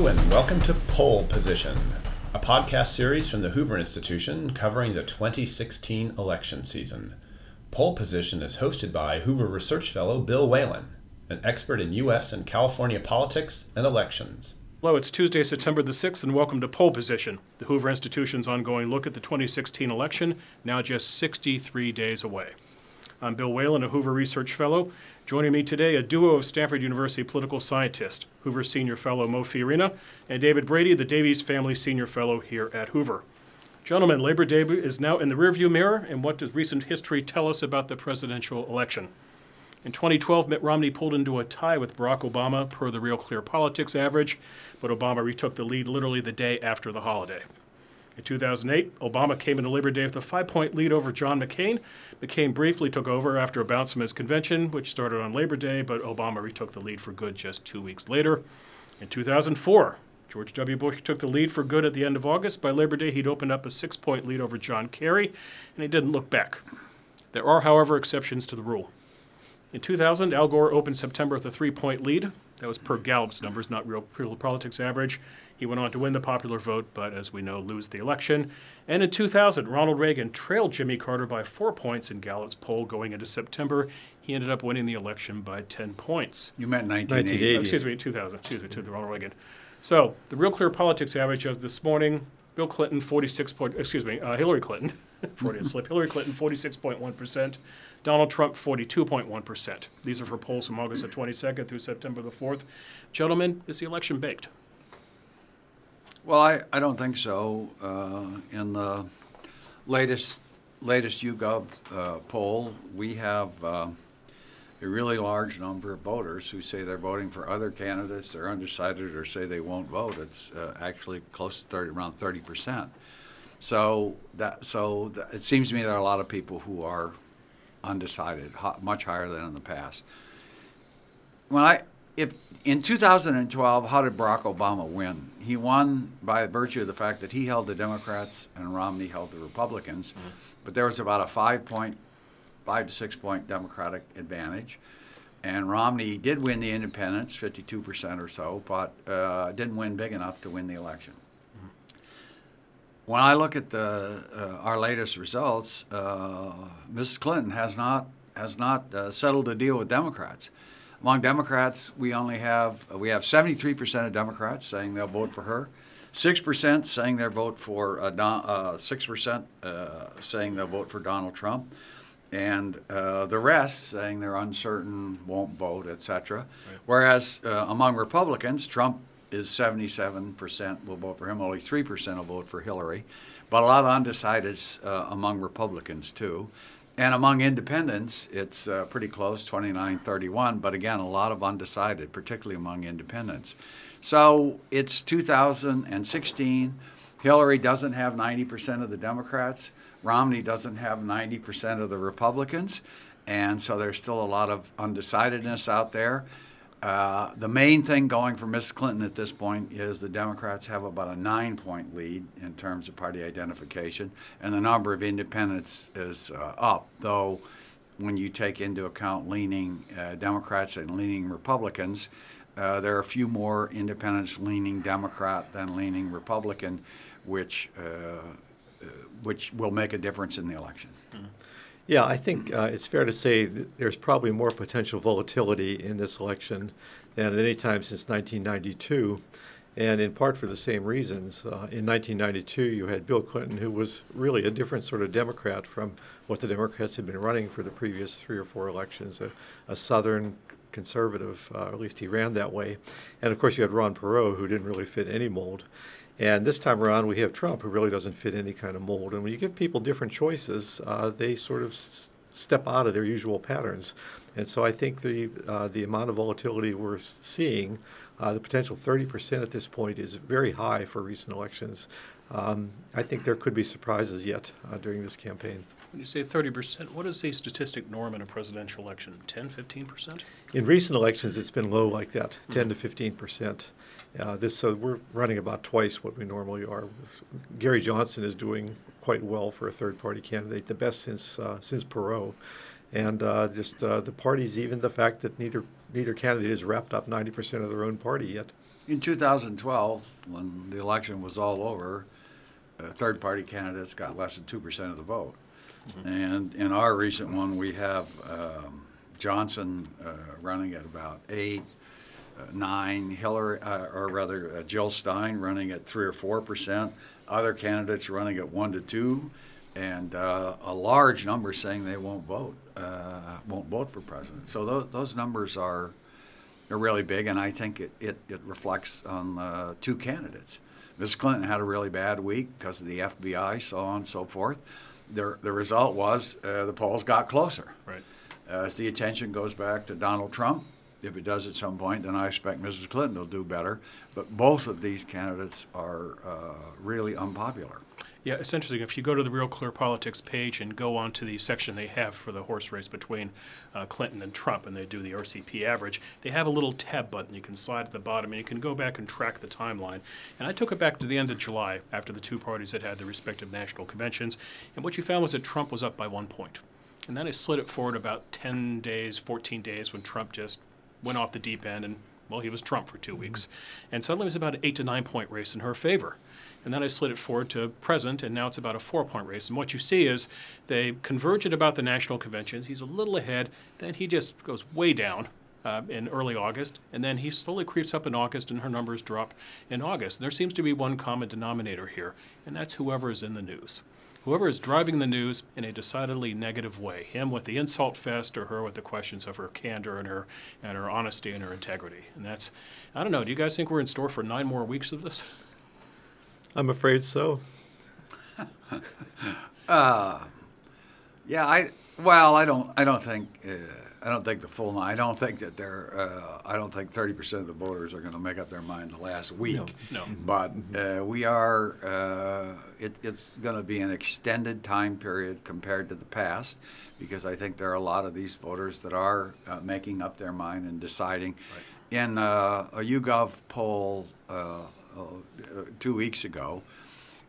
And welcome to Poll Position, a podcast series from the Hoover Institution covering the 2016 election season. Poll Position is hosted by Hoover Research Fellow Bill Whalen, an expert in U.S. and California politics and elections. Hello, it's Tuesday, September the 6th, and welcome to Poll Position, the Hoover Institution's ongoing look at the 2016 election, now just 63 days away. I'm Bill Whalen, a Hoover Research Fellow. Joining me today, a duo of Stanford University political scientists, Hoover Senior Fellow Mo Fiorina and David Brady, the Davies Family Senior Fellow here at Hoover. Gentlemen, Labor Day is now in the rearview mirror, and what does recent history tell us about the presidential election? In 2012, Mitt Romney pulled into a tie with Barack Obama per the Real Clear Politics average, but Obama retook the lead literally the day after the holiday. In 2008, Obama came into Labor Day with a five point lead over John McCain. McCain briefly took over after a bounce from his convention, which started on Labor Day, but Obama retook the lead for good just two weeks later. In 2004, George W. Bush took the lead for good at the end of August. By Labor Day, he'd opened up a six point lead over John Kerry, and he didn't look back. There are, however, exceptions to the rule. In 2000, Al Gore opened September with a three point lead. That was per Gallup's numbers, not real, real politics average. He went on to win the popular vote, but as we know, lose the election. And in 2000, Ronald Reagan trailed Jimmy Carter by four points in Gallup's poll going into September. He ended up winning the election by 10 points. You meant 1980. Oh, excuse me, 2000. Excuse me, to the Ronald Reagan. So the Real Clear Politics average of this morning Bill Clinton, 46 point, excuse me, uh, Hillary Clinton, Freudian slip. Hillary Clinton, 46.1%. Donald Trump, 42.1%. These are for polls from August the 22nd through September the 4th. Gentlemen, is the election baked? Well, I, I don't think so. Uh, in the latest latest YouGov uh, poll, we have uh, a really large number of voters who say they're voting for other candidates, they're undecided, or say they won't vote. It's uh, actually close to 30, around 30 percent. So that so th- it seems to me there are a lot of people who are undecided, much higher than in the past. When I if in 2012, how did Barack Obama win? He won by virtue of the fact that he held the Democrats and Romney held the Republicans, mm-hmm. but there was about a five point, five to six point Democratic advantage. And Romney did win the independents, 52% or so, but uh, didn't win big enough to win the election. When I look at the, uh, our latest results, uh, Mrs. Clinton has not has not uh, settled the deal with Democrats. Among Democrats, we only have we have 73% of Democrats saying they'll vote for her, six percent saying they'll vote for uh, uh, six percent uh, saying they'll vote for Donald Trump, and the rest saying they're uncertain, won't vote, etc. Right. Whereas among Republicans, Trump is 77% will vote for him. Only 3% will vote for Hillary. But a lot of undecideds uh, among Republicans, too. And among independents, it's uh, pretty close, 29 31. But again, a lot of undecided, particularly among independents. So it's 2016. Hillary doesn't have 90% of the Democrats. Romney doesn't have 90% of the Republicans. And so there's still a lot of undecidedness out there. Uh, the main thing going for Mrs. Clinton at this point is the Democrats have about a nine point lead in terms of party identification, and the number of independents is uh, up, though when you take into account leaning uh, Democrats and leaning Republicans, uh, there are a few more independents leaning Democrat than leaning Republican, which, uh, which will make a difference in the election. Mm-hmm. Yeah, I think uh, it's fair to say that there's probably more potential volatility in this election than at any time since 1992, and in part for the same reasons. Uh, in 1992, you had Bill Clinton, who was really a different sort of Democrat from what the Democrats had been running for the previous three or four elections, a, a Southern conservative, uh, at least he ran that way. And of course, you had Ross Perot, who didn't really fit any mold. And this time around, we have Trump, who really doesn't fit any kind of mold. And when you give people different choices, uh, they sort of s- step out of their usual patterns. And so I think the uh, the amount of volatility we're seeing, uh, the potential 30% at this point, is very high for recent elections. Um, I think there could be surprises yet uh, during this campaign. When you say 30%, what is the statistic norm in a presidential election? 10, 15%? In recent elections, it's been low like that, mm-hmm. 10 to 15%. Uh, this so we're running about twice what we normally are. Gary Johnson is doing quite well for a third-party candidate, the best since uh, since Perot, and uh, just uh, the parties, even the fact that neither neither candidate has wrapped up 90% of their own party yet. In 2012, when the election was all over, uh, third party candidates got less than 2% of the vote. And in our recent one, we have um, Johnson uh, running at about eight, nine, Hillary, uh, or rather uh, Jill Stein running at three or four percent, other candidates running at one to two, and uh, a large number saying they won't vote, uh, won't vote for president. So those, those numbers are are really big, and I think it, it, it reflects on uh, two candidates. Mrs. Clinton had a really bad week because of the FBI, so on and so forth. The, the result was uh, the polls got closer. Right. As the attention goes back to Donald Trump, if it does at some point, then I expect Mrs. Clinton will do better. But both of these candidates are uh, really unpopular. Yeah, it's interesting. If you go to the Real Clear Politics page and go on to the section they have for the horse race between uh, Clinton and Trump, and they do the RCP average, they have a little tab button you can slide at the bottom, and you can go back and track the timeline. And I took it back to the end of July after the two parties had had their respective national conventions, and what you found was that Trump was up by one point. And then I slid it forward about 10 days, 14 days when Trump just went off the deep end and well, he was Trump for two weeks. And suddenly it was about an eight to nine point race in her favor. And then I slid it forward to present, and now it's about a four point race. And what you see is they converge at about the national conventions. He's a little ahead, then he just goes way down. Uh, in early August, and then he slowly creeps up in August, and her numbers drop in August. And there seems to be one common denominator here, and that's whoever is in the news whoever is driving the news in a decidedly negative way him with the insult fest or her with the questions of her candor and her and her honesty and her integrity and that's i don't know do you guys think we're in store for nine more weeks of this I'm afraid so. Yeah, I well, I don't, I don't think, uh, I don't think the full. I don't think that they're. Uh, I don't think thirty percent of the voters are going to make up their mind the last week. No. no. But uh, we are. Uh, it, it's going to be an extended time period compared to the past, because I think there are a lot of these voters that are uh, making up their mind and deciding. In uh, a YouGov poll uh, uh, two weeks ago,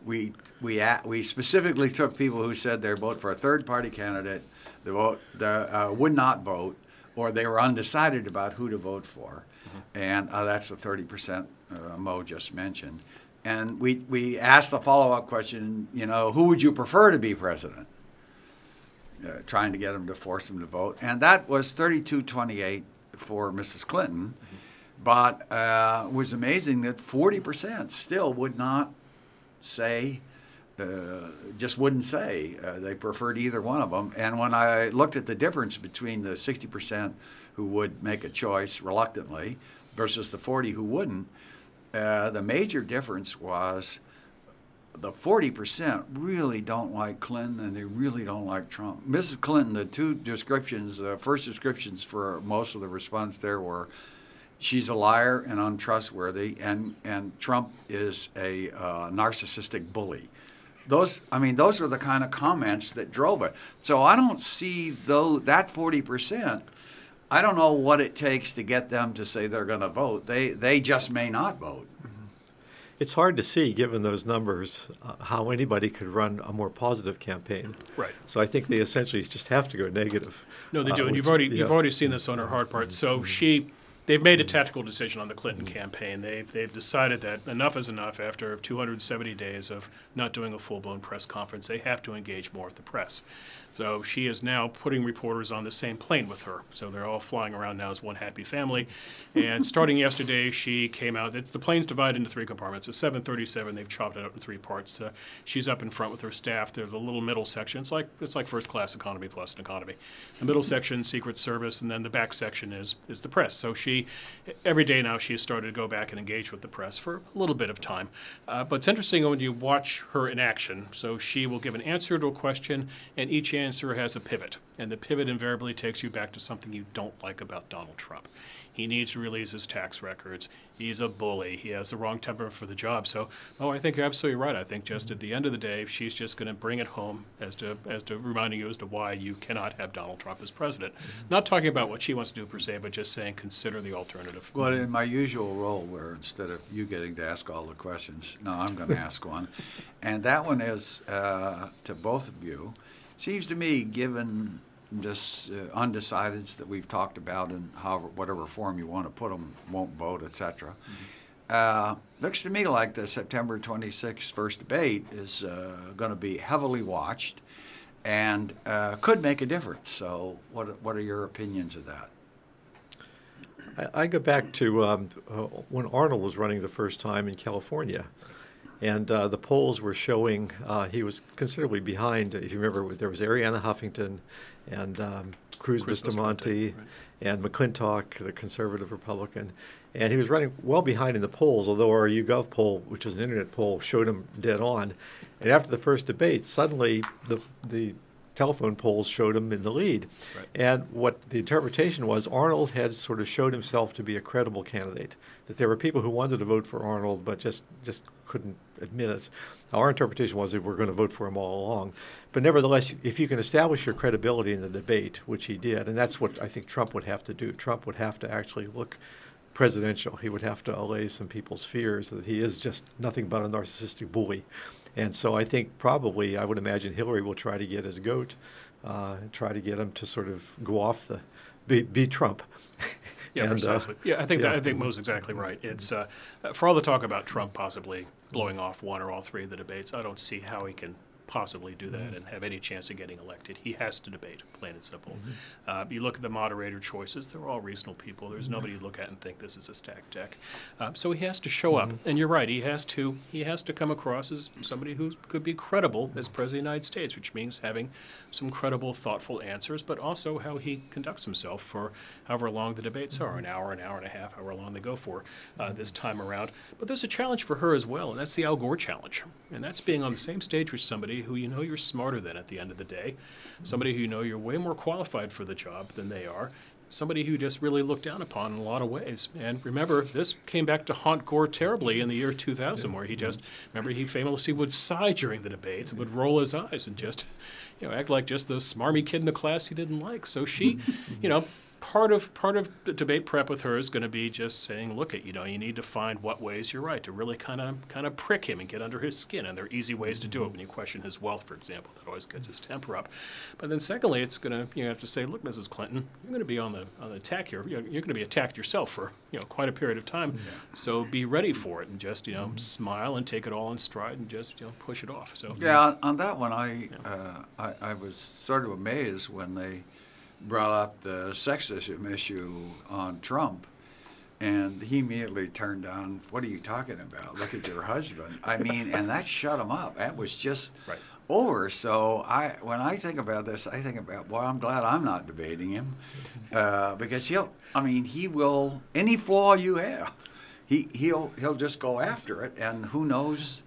we we a- we specifically took people who said their vote for a third party candidate, the vote the, uh, would not vote, or they were undecided about who to vote for, and uh, that's the thirty percent uh, Mo just mentioned. And we we asked the follow up question, you know, who would you prefer to be president? Uh, trying to get them to force them to vote, and that was thirty two twenty eight for Mrs. Clinton. But uh, it was amazing that 40% still would not say, uh, just wouldn't say. Uh, they preferred either one of them. And when I looked at the difference between the 60% who would make a choice reluctantly versus the 40 who wouldn't, uh, the major difference was the 40% really don't like Clinton and they really don't like Trump. Mrs. Clinton, the two descriptions, the first descriptions for most of the response there were she's a liar and untrustworthy, and, and Trump is a uh, narcissistic bully. Those, I mean, those are the kind of comments that drove it. So I don't see though that 40%. I don't know what it takes to get them to say they're going to vote. They, they just may not vote. It's hard to see, given those numbers, uh, how anybody could run a more positive campaign. Right. So I think they essentially just have to go negative. No, they uh, do, and which- you've already yeah. you've already seen this on her hard part. So she, they've made a tactical decision on the Clinton campaign. They've they've decided that enough is enough. After 270 days of not doing a full blown press conference, they have to engage more with the press. So she is now putting reporters on the same plane with her. So they're all flying around now as one happy family. And starting yesterday, she came out. It's, the plane's divided into three compartments. It's 737. They've chopped it up in three parts. Uh, she's up in front with her staff. There's a little middle section. It's like it's like first class economy plus an economy. The middle section, Secret Service, and then the back section is is the press. So she every day now she has started to go back and engage with the press for a little bit of time. Uh, but it's interesting when you watch her in action. So she will give an answer to a question, and each answer has a pivot. And the pivot invariably takes you back to something you don't like about Donald Trump. He needs to release his tax records. He's a bully. He has the wrong temper for the job. So, oh, I think you're absolutely right. I think just at the end of the day, she's just going to bring it home as to as to reminding you as to why you cannot have Donald Trump as president. Not talking about what she wants to do per se, but just saying consider the alternative. Well, in my usual role, where instead of you getting to ask all the questions, no, I'm going to ask one. And that one is uh, to both of you. Seems to me, given this uh, undecideds that we've talked about and however, whatever form you want to put them, won't vote, et cetera, uh, looks to me like the September 26th first debate is uh, going to be heavily watched and uh, could make a difference. So, what, what are your opinions of that? I, I go back to um, uh, when Arnold was running the first time in California. And uh, the polls were showing uh, he was considerably behind. If you remember, there was Arianna Huffington and um, Cruz, Cruz Bustamante Bustamante, right. and McClintock, the conservative Republican. And he was running well behind in the polls, although our YouGov poll, which was an internet poll, showed him dead on. And after the first debate, suddenly the, the telephone polls showed him in the lead. Right. And what the interpretation was, Arnold had sort of showed himself to be a credible candidate. That there were people who wanted to vote for Arnold, but just just couldn't admit it. Our interpretation was that we're going to vote for him all along. But nevertheless, if you can establish your credibility in the debate, which he did, and that's what I think Trump would have to do. Trump would have to actually look presidential. He would have to allay some people's fears that he is just nothing but a narcissistic bully. And so I think probably I would imagine Hillary will try to get his goat, uh, try to get him to sort of go off the be, be Trump. Yeah, And, uh, precisely. yeah, I think yeah. That, I think Mo's exactly right. It's uh, for all the talk about Trump possibly blowing off one or all three of the debates. I don't see how he can possibly do Mm-hmm. that and have any chance of getting elected. He has to debate, plain and simple. Mm-hmm. Uh, you look at the moderator choices; they're all reasonable people. There's nobody you look at and think this is a stacked deck. Uh, so he has to show up, Mm-hmm. and you're right. He has to. He has to come across as somebody who could be credible as president of the United States, which means having some credible, thoughtful answers, but also how he conducts himself for however long the debates are an hour, an hour and a half, however long they go for uh, this time around. But there's a challenge for her as well, and that's the Al Gore challenge. And that's being on the same stage with somebody who you know you're smarter than at the end of the day, somebody who you know you're way more qualified for the job than they are. Somebody who just really looked down upon in a lot of ways. And remember, this came back to haunt Gore terribly in the year 2000, where he just, remember, he famously would sigh during the debates and would roll his eyes and just, you know, act like just the smarmy kid in the class he didn't like. So she, you know, part of part of the debate prep with her is going to be just saying, look at you know, you need to find what ways you're right to really kind of kind of prick him and get under his skin, and there are easy ways to do it when you question his wealth, for example, that always gets his temper up. But then secondly, it's going to you have to say, look, Mrs. Clinton, you're going to be on the on the attack here. You're, you're going to be attacked yourself for you know quite a period of time, so be ready for it and just you know smile and take it all in stride and just you know push it off. So Yeah, on- on that one, I, uh, I, I was sort of amazed when they brought up the sexism issue on Trump. And he immediately turned on, what are you talking about? Look at your husband. I mean, and that shut him up. That was just Right. over. So I, when I think about this, I think about, well, I'm glad I'm not debating him, uh, because he'll, I mean, he will any flaw you have, he he'll he'll just go after it, and who knows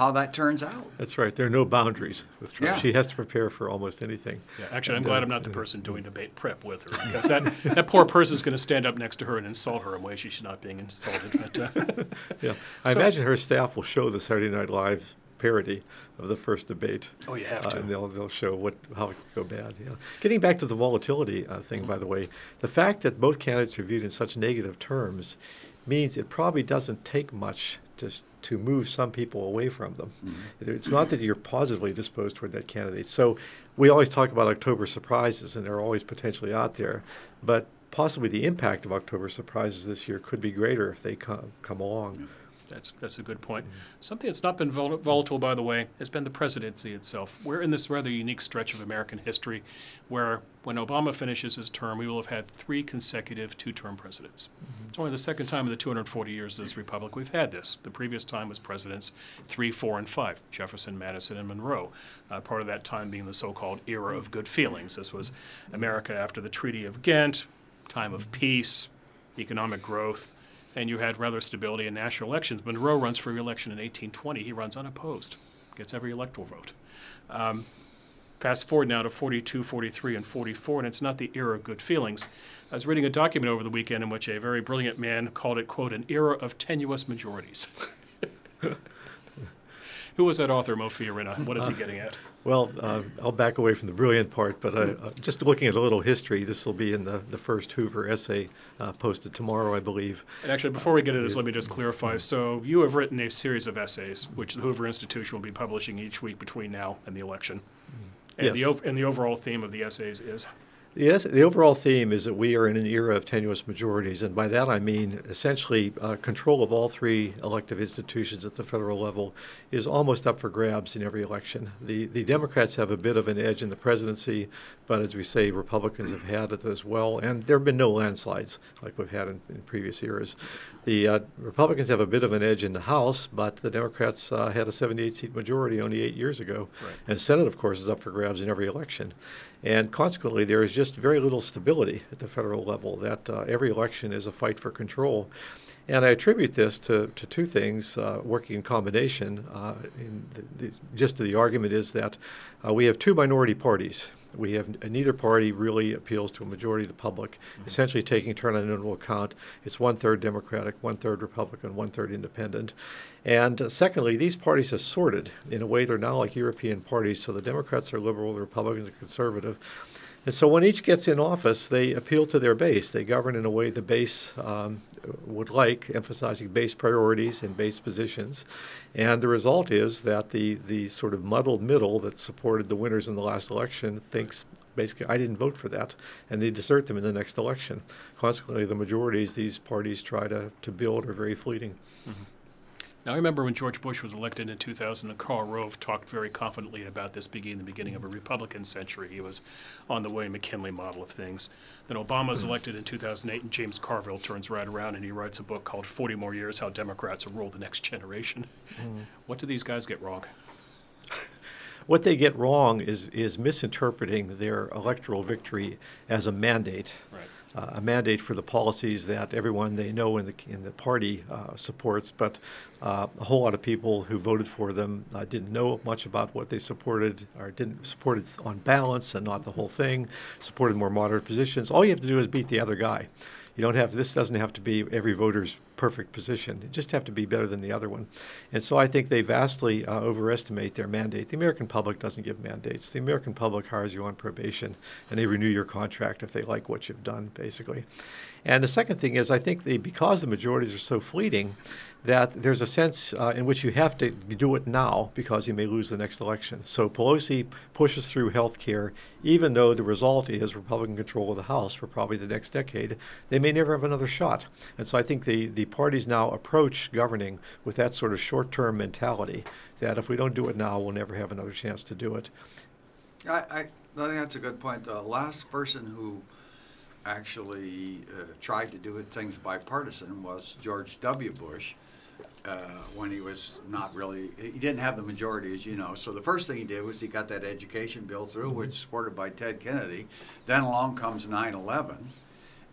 how that turns out. That's right. There are no boundaries with Trump. Yeah. She has to prepare for almost anything. Yeah, actually, I'm And, glad uh, I'm not the person doing debate prep with her because that, that poor is going to stand up next to her and insult her in ways she should not being insulted. But, uh, Yeah, I So- imagine her staff will show the Saturday Night Live parody of the first debate. Oh, you have Uh, to. and they'll, they'll show what how it could go bad. Yeah. Getting back to the volatility uh, thing, by the way, the fact that both candidates are viewed in such negative terms means it probably doesn't take much to to move some people away from them. Mm-hmm. It's not that you're positively disposed toward that candidate. So we always talk about October surprises, and they're always potentially out there, but possibly the impact of October surprises this year could be greater if they come come along. That's, that's a good point. Something that's not been vol- volatile, by the way, has been the presidency itself. We're in this rather unique stretch of American history where when Obama finishes his term, we will have had three consecutive two term presidents. It's only the second time in the 240 years of this republic we've had this. The previous time was presidents three, four, and five Jefferson, Madison, and Monroe. Uh, part of that time being the so called era of good feelings. This was America after the Treaty of Ghent, time of peace, economic growth and you had rather stability in national elections. Monroe runs for re-election in 1820. He runs unopposed, gets every electoral vote. Um, fast forward now to 42, 43, and 44, and it's not the era of good feelings. I was reading a document over the weekend in which a very brilliant man called it, quote, an era of tenuous majorities. Who was that author, Mo Fiorina? What is he getting at? Well, uh, I'll back away from the brilliant part, but uh, uh, just looking at a little history, this will be in the, the first Hoover essay uh, posted tomorrow, I believe. And actually, before we get into this, let me just clarify. So, you have written a series of essays, which the Hoover Institution will be publishing each week between now and the election. And, Yes. ov- and the overall theme of the essays is Yes, the overall theme is that we are in an era of tenuous majorities, and by that I mean essentially uh, control of all three elective institutions at the federal level is almost up for grabs in every election. The the Democrats have a bit of an edge in the presidency, but as we say, Republicans have had it as well, and there have been no landslides like we've had in, in previous eras. The uh, Republicans have a bit of an edge in the House, but the Democrats uh, had a 78 seat majority only eight years ago, Right. and Senate, of course, is up for grabs in every election. And consequently, there is just very little stability at the federal level, that uh, every election is a fight for control. And I attribute this to, to two things uh, working in combination. Uh, in the, the the argument is that uh, we have two minority parties. We have neither party really appeals to a majority of the public, essentially taking turn turnout into account. It's one third Democratic, one third Republican, one third independent. And uh, secondly, these parties have sorted in a way they're not like European parties. So the Democrats are liberal, the Republicans are conservative. And so when each gets in office, they appeal to their base. They govern in a way the base um, would like, emphasizing base priorities and base positions. And the result is that the, the sort of muddled middle that supported the winners in the last election thinks basically, I didn't vote for that, and they desert them in the next election. Consequently, the majorities these parties try to, to build are very fleeting. Now, I remember when George Bush was elected in 2000, and Karl Rove talked very confidently about this being the beginning of a Republican century. He was on the William McKinley model of things. Then Obama was hmm. elected in 2008, and James Carville turns right around and he writes a book called 40 More Years How Democrats Will Rule the Next Generation. Hmm. What do these guys get wrong? What they get wrong is, is misinterpreting their electoral victory as a mandate. Right. Uh, a mandate for the policies that everyone they know in the in the party uh, supports, but uh, a whole lot of people who voted for them uh, didn't know much about what they supported, or didn't support it on balance and not the whole thing. Supported more moderate positions. All you have to do is beat the other guy. You don't have this doesn't have to be every voter's perfect position. You just have to be better than the other one. And so I think they vastly uh, overestimate their mandate. The American public doesn't give mandates. The American public hires you on probation and they renew your contract if they like what you've done, basically. And the second thing is, I think the, because the majorities are so fleeting, that there's a sense uh, in which you have to do it now because you may lose the next election. So Pelosi pushes through health care, even though the result is Republican control of the House for probably the next decade. They may never have another shot. And so I think the, the parties now approach governing with that sort of short term mentality that if we don't do it now, we'll never have another chance to do it. I, I, I think that's a good point. The last person who actually uh, tried to do things bipartisan was George W. Bush. Uh, when he was not really, he didn't have the majority, as you know. So the first thing he did was he got that education bill through, which was supported by Ted Kennedy. Then along comes 9/11,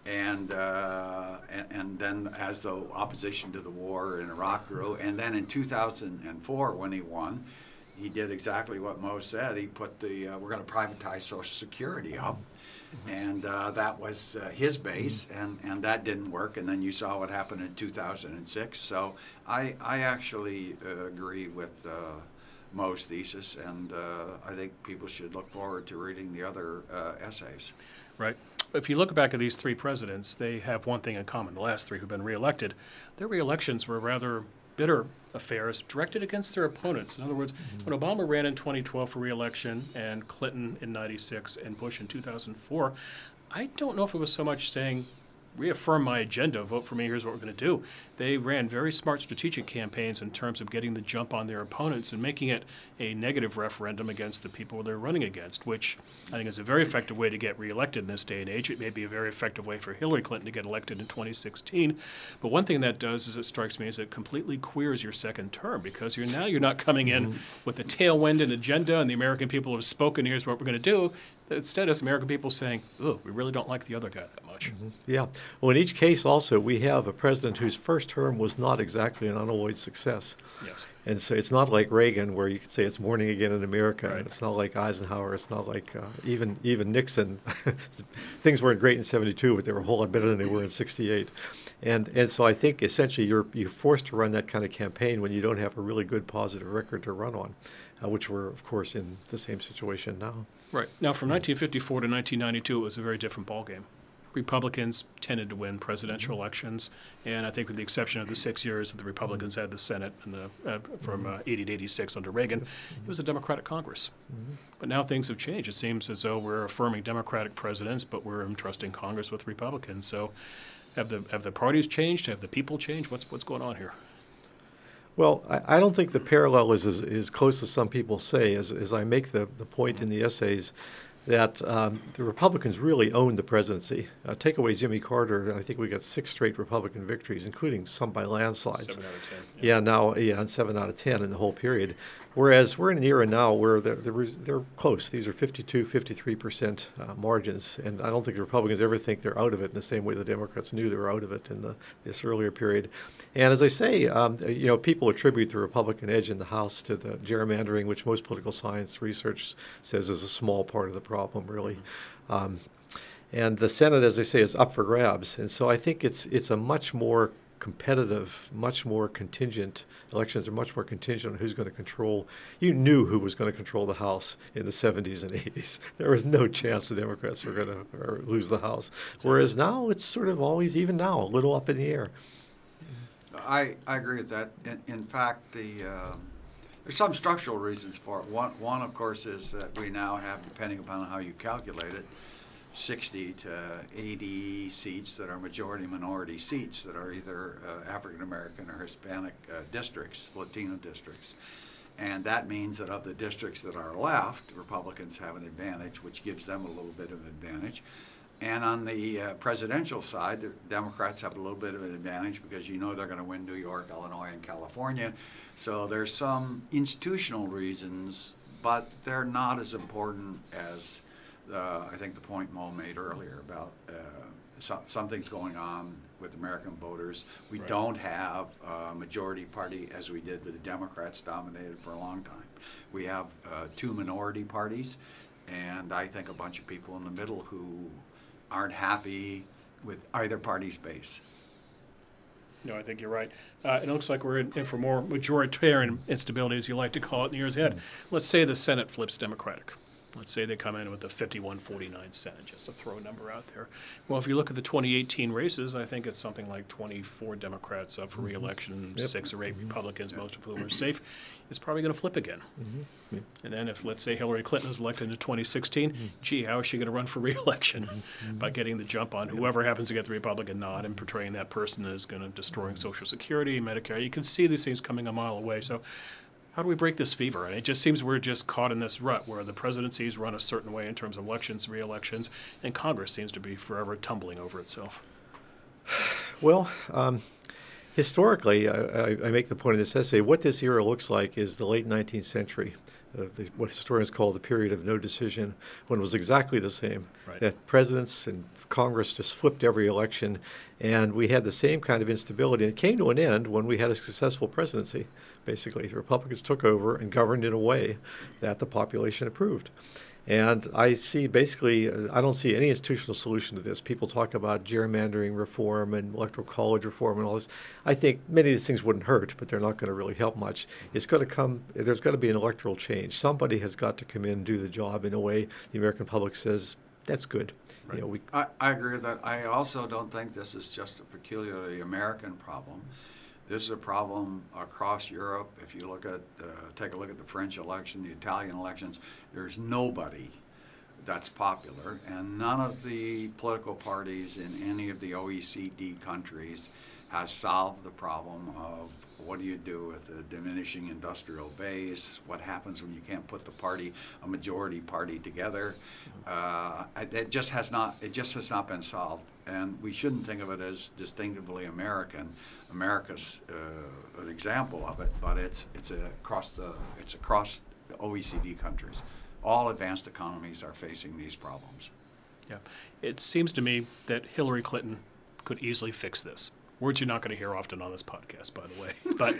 and, uh, and and then as the opposition to the war in Iraq grew, and then in 2004 when he won, he did exactly what Mo said. He put the uh, we're going to privatize Social Security up, and uh, that was uh, his base, and, and that didn't work. And then you saw what happened in 2006. So I I actually uh, agree with. Uh, Mo's thesis, and uh, I think people should look forward to reading the other uh, essays. Right. If you look back at these three presidents, they have one thing in common. The last three who've been reelected, their reelections were rather bitter affairs directed against their opponents. In other words, when Obama ran in 2012 for reelection and Clinton in 96 and Bush in 2004, I don't know if it was so much saying, reaffirm my agenda, vote for me, here's what we're going to do. They ran very smart strategic campaigns in terms of getting the jump on their opponents and making it a negative referendum against the people they're running against, which I think is a very effective way to get reelected in this day and age. It may be a very effective way for Hillary Clinton to get elected in 2016. But one thing that does is it strikes me is it completely queers your second term because you're now you're not coming in mm-hmm. with a tailwind and agenda and the American people have spoken, here's what we're going to do. Instead, it's American people saying, oh, we really don't like the other guy that much. Yeah. Well, in each case, also, we have a president whose first term was not exactly an unalloyed success. Yes. And so it's not like Reagan, where you could say it's morning again in America. Right. It's not like Eisenhower. It's not like uh, even even Nixon. Things weren't great in '72, but they were a whole lot better than they were in '68. And and so I think essentially you're you're forced to run that kind of campaign when you don't have a really good positive record to run on, uh, which we're of course in the same situation now. Right. Now, from 1954 to 1992, it was a very different ballgame. Republicans tended to win presidential elections, and I think with the exception of the six years that the Republicans had the Senate and the, uh, from uh, 80 to 86 under Reagan, it was a Democratic Congress. But now things have changed. It seems as though we're affirming Democratic presidents, but we're entrusting Congress with Republicans. So, have the have the parties changed? Have the people changed? What's what's going on here? Well, I, I don't think the parallel is as, as close as some people say. As, as I make the, the point in the essays, that um, the Republicans really owned the presidency. Uh, take away Jimmy Carter, and I think we got six straight Republican victories, including some by landslides. Seven out of ten. Yeah, now yeah, and seven out of ten in the whole period. Whereas we're in an era now where they're, they're, they're close. These are 52, 53 percent uh, margins, and I don't think the Republicans ever think they're out of it in the same way the Democrats knew they were out of it in the, this earlier period. And as I say, um, you know, people attribute the Republican edge in the House to the gerrymandering, which most political science research says is a small part of the problem, really. Um, and the Senate, as I say, is up for grabs, and so I think it's it's a much more competitive, much more contingent. Elections are much more contingent on who's going to control. You knew who was going to control the House in the 70s and 80s. There was no chance the Democrats were going to lose the House. Whereas now it's sort of always, even now, a little up in the air. I, I agree with that. In, in fact, the um there's some structural reasons for it. One, one, of course, is that we now have, depending upon how you calculate it, 60 to 80 seats that are majority minority seats that are either uh, African American or Hispanic uh, districts, Latino districts. And that means that of the districts that are left, Republicans have an advantage, which gives them a little bit of an advantage. And on the uh, presidential side, the Democrats have a little bit of an advantage because you know they're going to win New York, Illinois, and California. So there's some institutional reasons, but they're not as important as uh, I think the point Mo made earlier about uh, some, something's going on with American voters. We Right. don't have a majority party as we did with the Democrats dominated for a long time. We have uh, two minority parties, and I think a bunch of people in the middle who aren't happy with either party's base. No, I think you're right. Uh, it looks like we're in, in for more majoritarian instability, as you like to call it, in the years ahead. Let's say the Senate flips Democratic. Let's say they come in with the 51-49 Senate, just to throw a number out there. Well, if you look at the 2018 races, I think it's something like 24 Democrats up for mm-hmm. reelection, Yep. six or eight mm-hmm. Republicans, most of whom are safe. It's probably going to flip again. Mm-hmm. Yeah. And then if, let's say, Hillary Clinton is elected in 2016, gee, how is she going to run for reelection? By getting the jump on whoever happens to get the Republican nod and portraying that person as going to destroying Social Security, Medicare. You can see these things coming a mile away. So how do we break this fever? And it just seems we're just caught in this rut where the presidencies run a certain way in terms of elections, re-elections, and Congress seems to be forever tumbling over itself. Well, um, historically, I, I, make the point in this essay, what this era looks like is the late 19th century, uh, the, what historians call the period of no decision, when it was exactly the same. Right. That presidents and Congress just flipped every election, and we had the same kind of instability. And it came to an end when we had a successful presidency, basically. The Republicans took over and governed in a way that the population approved. And I see basically, uh, I don't see any institutional solution to this. People talk about gerrymandering reform and electoral college reform and all this. I think many of these things wouldn't hurt, but they're not going to really help much. It's going to come, there's going to be an electoral change. Somebody has got to come in and do the job in a way the American public says, that's good. You know, we, I, I agree with that. I also don't think this is just a peculiarly American problem. This is a problem across Europe. If you look at, uh, take a look at the French election, the Italian elections, there's nobody that's popular, and none of the political parties in any of the OECD countries has solved the problem of what do you do with a diminishing industrial base? What happens when you can't put the party, a majority party, together? Uh, it just has not. It just has not been solved, and we shouldn't think of it as distinctively American. America's uh, an example of it, but it's it's across the it's across the OECD countries. All advanced economies are facing these problems. Yeah. It seems to me that Hillary Clinton could easily fix this. Words you're not going to hear often on this podcast, by the way. But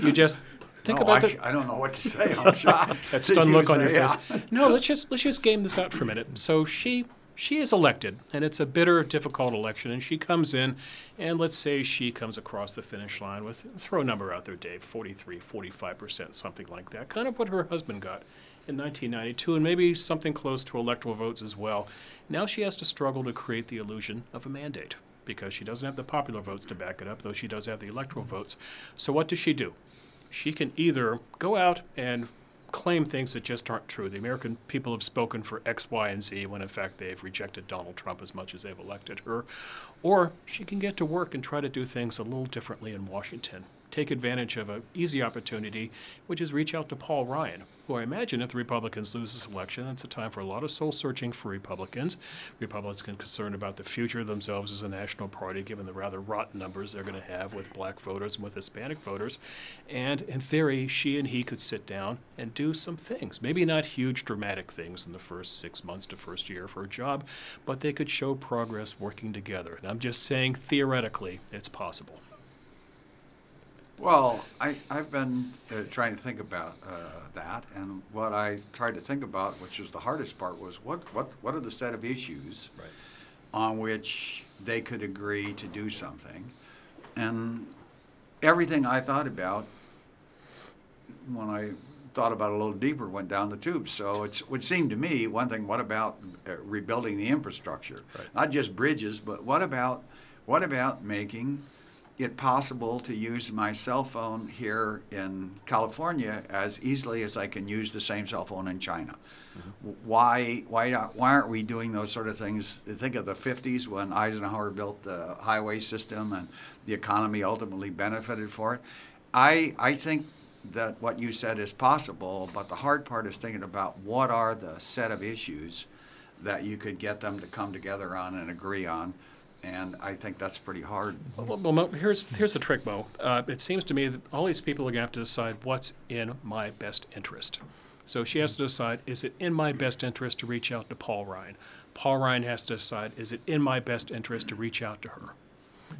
you just think No, about I, the, I don't know what to say. I'm shocked. that stunned look on your say, uh, face. No, let's just let's just game this out for a minute. So she she is elected, and it's a bitter, difficult election, and she comes in, and let's say she comes across the finish line with, throw a number out there, Dave, 43, 45%, something like that, kind of what her husband got in 1992, and maybe something close to electoral votes as well. Now she has to struggle to create the illusion of a mandate because she doesn't have the popular votes to back it up, though she does have the electoral votes. So what does she do? She can either go out and claim things that just aren't true. The American people have spoken for X, Y, and Z when in fact they've rejected Donald Trump as much as they've elected her. Or she can get to work and try to do things a little differently in Washington take advantage of an easy opportunity, which is reach out to Paul Ryan, who I imagine if the Republicans lose this election, it's a time for a lot of soul searching for Republicans. Republicans concerned about the future of themselves as a national party, given the rather rotten numbers they're going to have with black voters and with Hispanic voters. And in theory, she and he could sit down and do some things. Maybe not huge, dramatic things in the first six months to first year for a job, but they could show progress working together. And I'm just saying, theoretically, it's possible. Well, I, I've been uh, trying to think about uh, that, and what I tried to think about, which was the hardest part, was what, what, what are the set of issues Right. on which they could agree to do something? And everything I thought about when I thought about it a little deeper went down the tube. So it's, it would seem to me, one thing, what about uh, rebuilding the infrastructure? Right. Not just bridges, but what about, what about making it possible to use my cell phone here in California as easily as I can use the same cell phone in China. Mm-hmm. W- Why, why, not- why aren't we doing those sort of things? Think of the 50s when Eisenhower built the highway system and the economy ultimately benefited for it. I, I think that what you said is possible, but the hard part is thinking about what are the set of issues that you could get them to come together on and agree on. And I think that's pretty hard. Well, well, here's here's the trick, Mo. Uh, it seems to me that all these people are going to have to decide what's in my best interest. So she has to decide: is it in my best interest to reach out to Paul Ryan? Paul Ryan has to decide: is it in my best interest to reach out to her?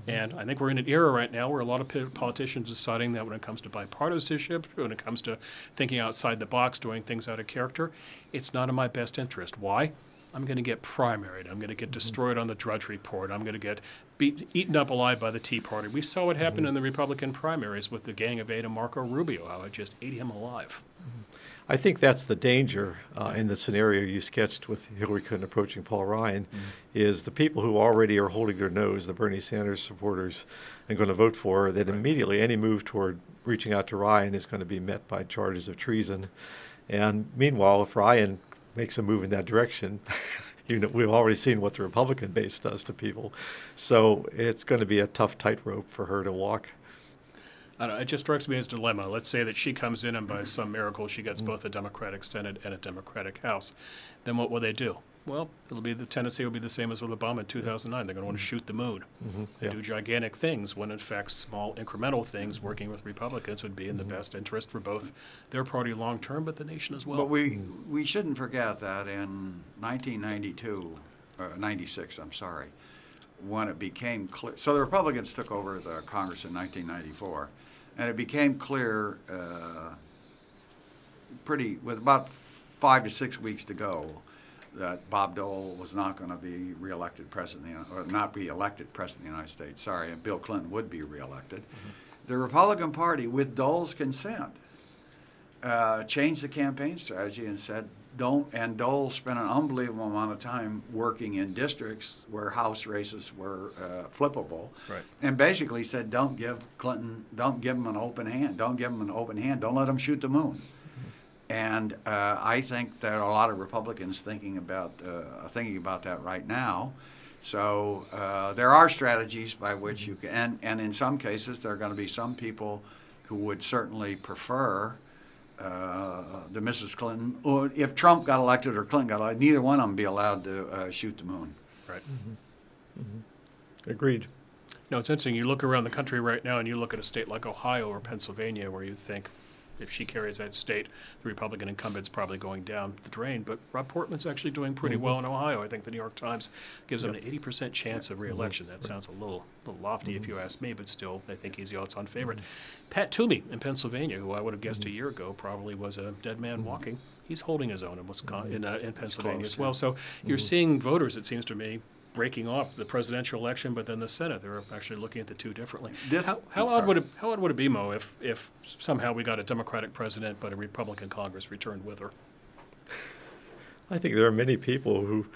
And I think we're in an era right now where a lot of po- politicians are deciding that when it comes to bipartisanship, when it comes to thinking outside the box, doing things out of character, it's not in my best interest. Why? I'm going to get primaried. I'm going to get mm-hmm. destroyed on the Drudge Report. I'm going to get beat, eaten up alive by the Tea Party. We saw what happened mm-hmm. in the Republican primaries with the Gang of Eight and Marco Rubio, how it just ate him alive. Mm-hmm. I think that's the danger uh, in the scenario you sketched with Hillary Clinton approaching Paul Ryan, is the people who already are holding their nose, the Bernie Sanders supporters, and going to vote for her, that immediately any move toward reaching out to Ryan is going to be met by charges of treason. And meanwhile, if Ryan makes a move in that direction, you know, we've already seen what the Republican base does to people. So it's going to be a tough tightrope for her to walk. I don't know, it just strikes me as a dilemma. Let's say that she comes in and by some miracle she gets both a Democratic Senate and a Democratic House. Then what will they do? Well, it'll be the tendency will be the same as with Obama in 2009. They're going to want to mm-hmm. shoot the moon, mm-hmm. yeah. do gigantic things when in fact small incremental things working with Republicans would be in the mm-hmm. best interest for both their party long term, but the nation as well. But we, we shouldn't forget that in 1992, or 96, I'm sorry, when it became clear, so the Republicans took over the Congress in 1994, and it became clear uh, pretty, with about five to six weeks to go, that Bob Dole was not going to be reelected president, of the or not be elected president of the United States, sorry, and Bill Clinton would be reelected. The Republican Party, with Dole's consent, uh, changed the campaign strategy and said, don't, and Dole spent an unbelievable amount of time working in districts where House races were uh, flippable. Right. And basically said, don't give Clinton, don't give him an open hand. Don't give him an open hand. Don't let him shoot the moon. And uh, I think there are a lot of Republicans thinking about uh, thinking about that right now. So uh, there are strategies by which you can, and, and in some cases there are going to be some people who would certainly prefer uh, the Mrs. Clinton. Or if Trump got elected or Clinton got elected, neither one of them be allowed to uh, shoot the moon. right. Agreed. No, it's interesting. You look around the country right now and you look at a state like Ohio or Pennsylvania where you think if she carries that state, the Republican incumbent's probably going down the drain. But Rob Portman's actually doing pretty well mm-hmm. in Ohio. I think the New York Times gives him an 80% chance of mm-hmm. reelection. That sounds a little, little lofty if mm-hmm. you ask me, but still, I think he's the odds on favorite. Pat Toomey in Pennsylvania, who I would have guessed a year ago probably was a dead man walking, he's holding his own in Wisconsin, in, uh, in Pennsylvania close, as well. yeah. So you're seeing voters, it seems to me, breaking off the presidential election, but then the Senate. They're actually looking at the two differently. This- how how odd would it how odd would it be, Mo, if if somehow we got a Democratic president but a Republican Congress returned with her? I think there are many people who,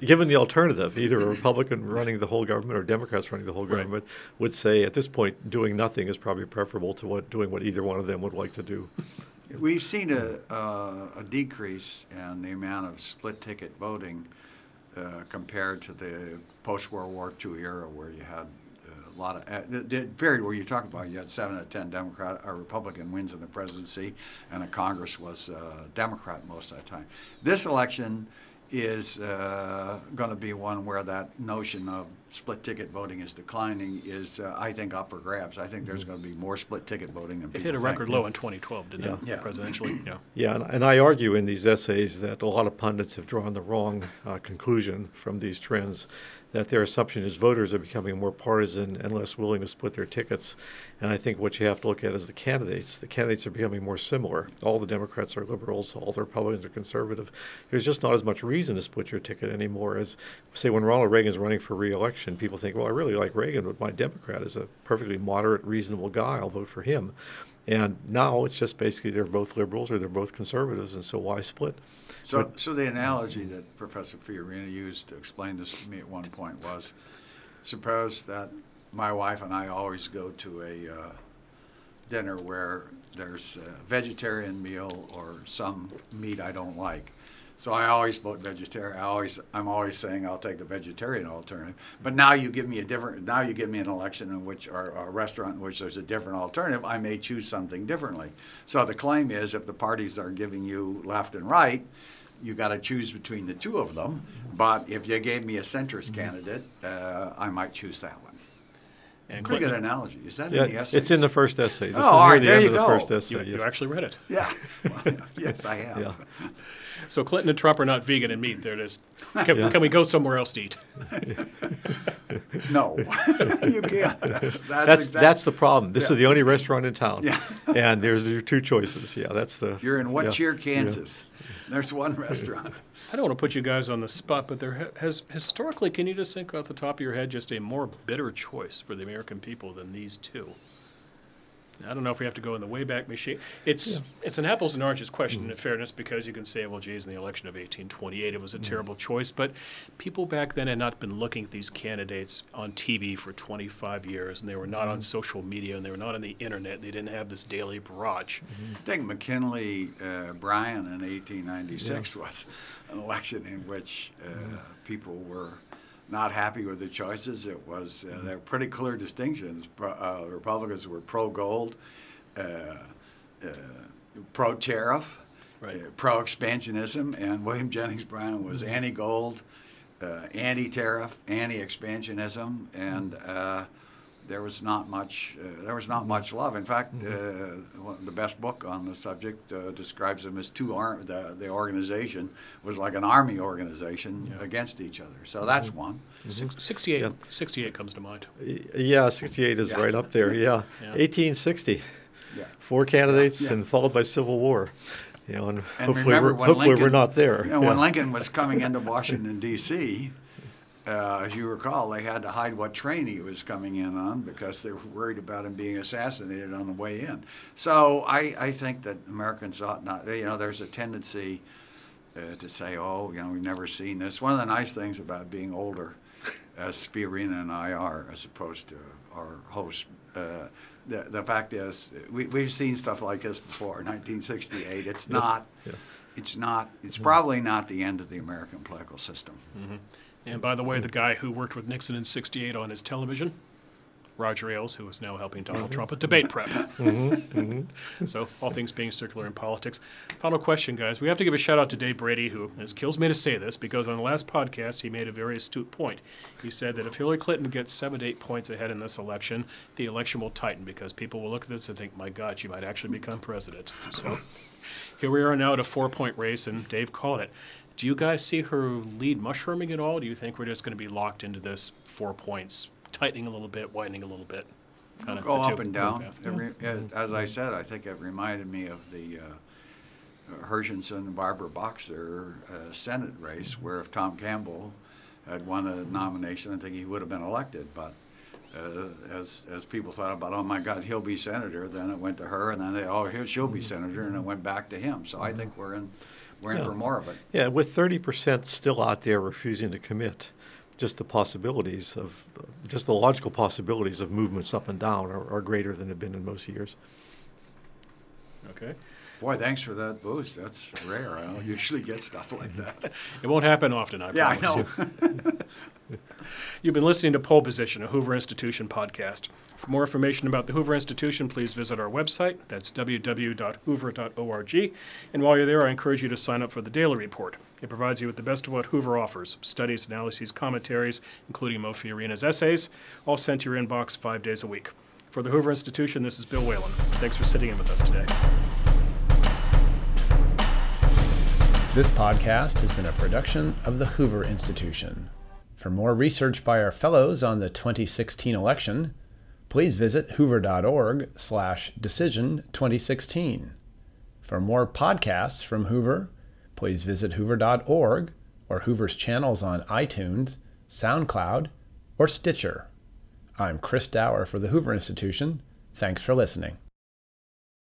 given the alternative, either a Republican running the whole government or Democrats running the whole Right. government, would say at this point doing nothing is probably preferable to what doing what either one of them would like to do. We've seen a, uh, a decrease in the amount of split ticket voting uh, compared to the post-World War II era where you had a lot of, uh, the, period where you talk about, you had seven out of 10 Democrat or Republican wins in the presidency and the Congress was uh, Democrat most of the time. This election is uh, going to be one where that notion of split ticket voting is declining is, uh, I think, up for grabs. I think there's going to be more split ticket voting than It people hit a think. record low in 2012, didn't it? Yeah. Yeah. Presidentially, yeah. Yeah, and, and I argue in these essays that a lot of pundits have drawn the wrong uh, conclusion from these trends. That their assumption is voters are becoming more partisan and less willing to split their tickets. And I think what you have to look at is the candidates. The candidates are becoming more similar. All the Democrats are liberals, all the Republicans are conservative. There's just not as much reason to split your ticket anymore as, say, when Ronald Reagan is running for re-election, people think, well, I really like Reagan, but my Democrat is a perfectly moderate, reasonable guy. I'll vote for him. And now it's just basically they're both liberals or they're both conservatives, and so why split? So, so the analogy that Professor Fiorina used to explain this to me at one point was, suppose that my wife and I always go to a uh, dinner where there's a vegetarian meal or some meat I don't like. So I always vote vegetarian. I always, I'm always saying I'll take the vegetarian alternative. But now you give me a different, now you give me an election in which, or a restaurant in which there's a different alternative, I may choose something differently. So the claim is if the parties are giving you left and right, you got to choose between the two of them. But if you gave me a centrist candidate, uh, I might choose that one. And Pretty good Clinton, analogy. Is that Yeah, in the essay? it's in the first essay. This Oh, is near right, the there end you of the go. first essay. you, yes. you actually read it. Yeah. yes, I have. Yeah. So Clinton and Trump are not vegan and meat. There it is. Can, Yeah. can we go somewhere else to eat? No, you can't. That's that's, That's exact- that's the problem. This Yeah. is the only restaurant in town. Yeah. and there's your two choices. Yeah, that's the. You're in what yeah, cheer, yeah. Kansas? There's one restaurant. I don't want to put you guys on the spot, but there has historically, can you just think off the top of your head, just a more bitter choice for the American people than these two? I don't know if we have to go in the Wayback Machine. It's it's an apples and oranges question, hmm. in fairness, because you can say, well, geez, in the election of 1828, it was a hmm. terrible choice. But people back then had not been looking at these candidates on TV for 25 years, and they were not on hmm. social media, and they were not on the internet. They didn't have this daily barrage. I think McKinley uh, Bryan in 1896 was an election in which uh, people were not happy with the choices. It was uh, there were pretty clear distinctions. Pro, uh, Republicans were pro gold, uh, uh, pro tariff, Right. uh, pro expansionism, and William Jennings Bryan was anti gold, uh, anti tariff, anti expansionism, and uh, there was not much. Uh, there was not much love. In fact, uh, the best book on the subject uh, describes them as two. Ar- the, the organization was like an army organization Yeah. against each other. So that's one. Six, 68, Yeah. 68 comes to mind. Yeah, 68 is Yeah. right up there. Yeah. Yeah. 1860. Yeah. Four candidates Yeah. and followed by Civil War. You know, and, And hopefully, we're, hopefully Lincoln, we're not there. You know, Yeah. when Lincoln was coming into Washington D.C., uh, as you recall, they had to hide what train he was coming in on because they were worried about him being assassinated on the way in. So I, I think that Americans ought not. You know, there's a tendency uh, to say, "Oh, you know, we've never seen this." One of the nice things about being older, as Fiorina and I are, as opposed to our host. Uh, the, the fact is, we, we've seen stuff like this before. 1968. It's not. Yeah. It's not. It's probably not the end of the American political system. And by the way, the guy who worked with Nixon in 68 on his television, Roger Ailes, who is now helping Donald mm-hmm. Trump with debate prep. Mm-hmm, mm-hmm. so, all things being circular in politics. Final question, guys. We have to give a shout out to Dave Brady, who it kills me to say this because on the last podcast he made a very astute point. He said that if Hillary Clinton gets seven to eight points ahead in this election, the election will tighten because people will look at this and think, my God, she might actually become president. So, here we are now at a four point race, and Dave called it. Do you guys see her lead mushrooming at all? Do you think we're just going to be locked into this four points, tightening a little bit, widening a little bit? Kind Go up and down. Re- as I said, I think it reminded me of the uh, Herschensohn and Barbara Boxer uh, Senate race, where if Tom Campbell had won a nomination, I think he would have been elected. But uh, as as people thought about, oh my God, he'll be senator, then it went to her, and then they, oh, he'll, she'll be senator, and it went back to him. So I think we're in we're in Yeah. for more of it. Yeah, with 30% still out there refusing to commit, just the possibilities of, just the logical possibilities of movements up and down are, are greater than have been in most years. Okay. Boy, thanks for that boost. That's rare. I don't usually get stuff like that. It won't happen often, I yeah, I promise know. you. You've been listening to Poll Position, a Hoover Institution podcast. For more information about the Hoover Institution, please visit our website. That's www.hoover.org. And while you're there, I encourage you to sign up for the Daily Report. It provides you with the best of what Hoover offers studies, analyses, commentaries, including Mo Fiorina's essays, all sent to your inbox five days a week. For the Hoover Institution, this is Bill Whalen. Thanks for sitting in with us today. This podcast has been a production of the Hoover Institution. For more research by our fellows on the 2016 election, please visit hoover.org slash decision 2016. For more podcasts from Hoover, please visit hoover.org or Hoover's channels on iTunes, SoundCloud, or Stitcher. I'm Chris Dower for the Hoover Institution. Thanks for listening.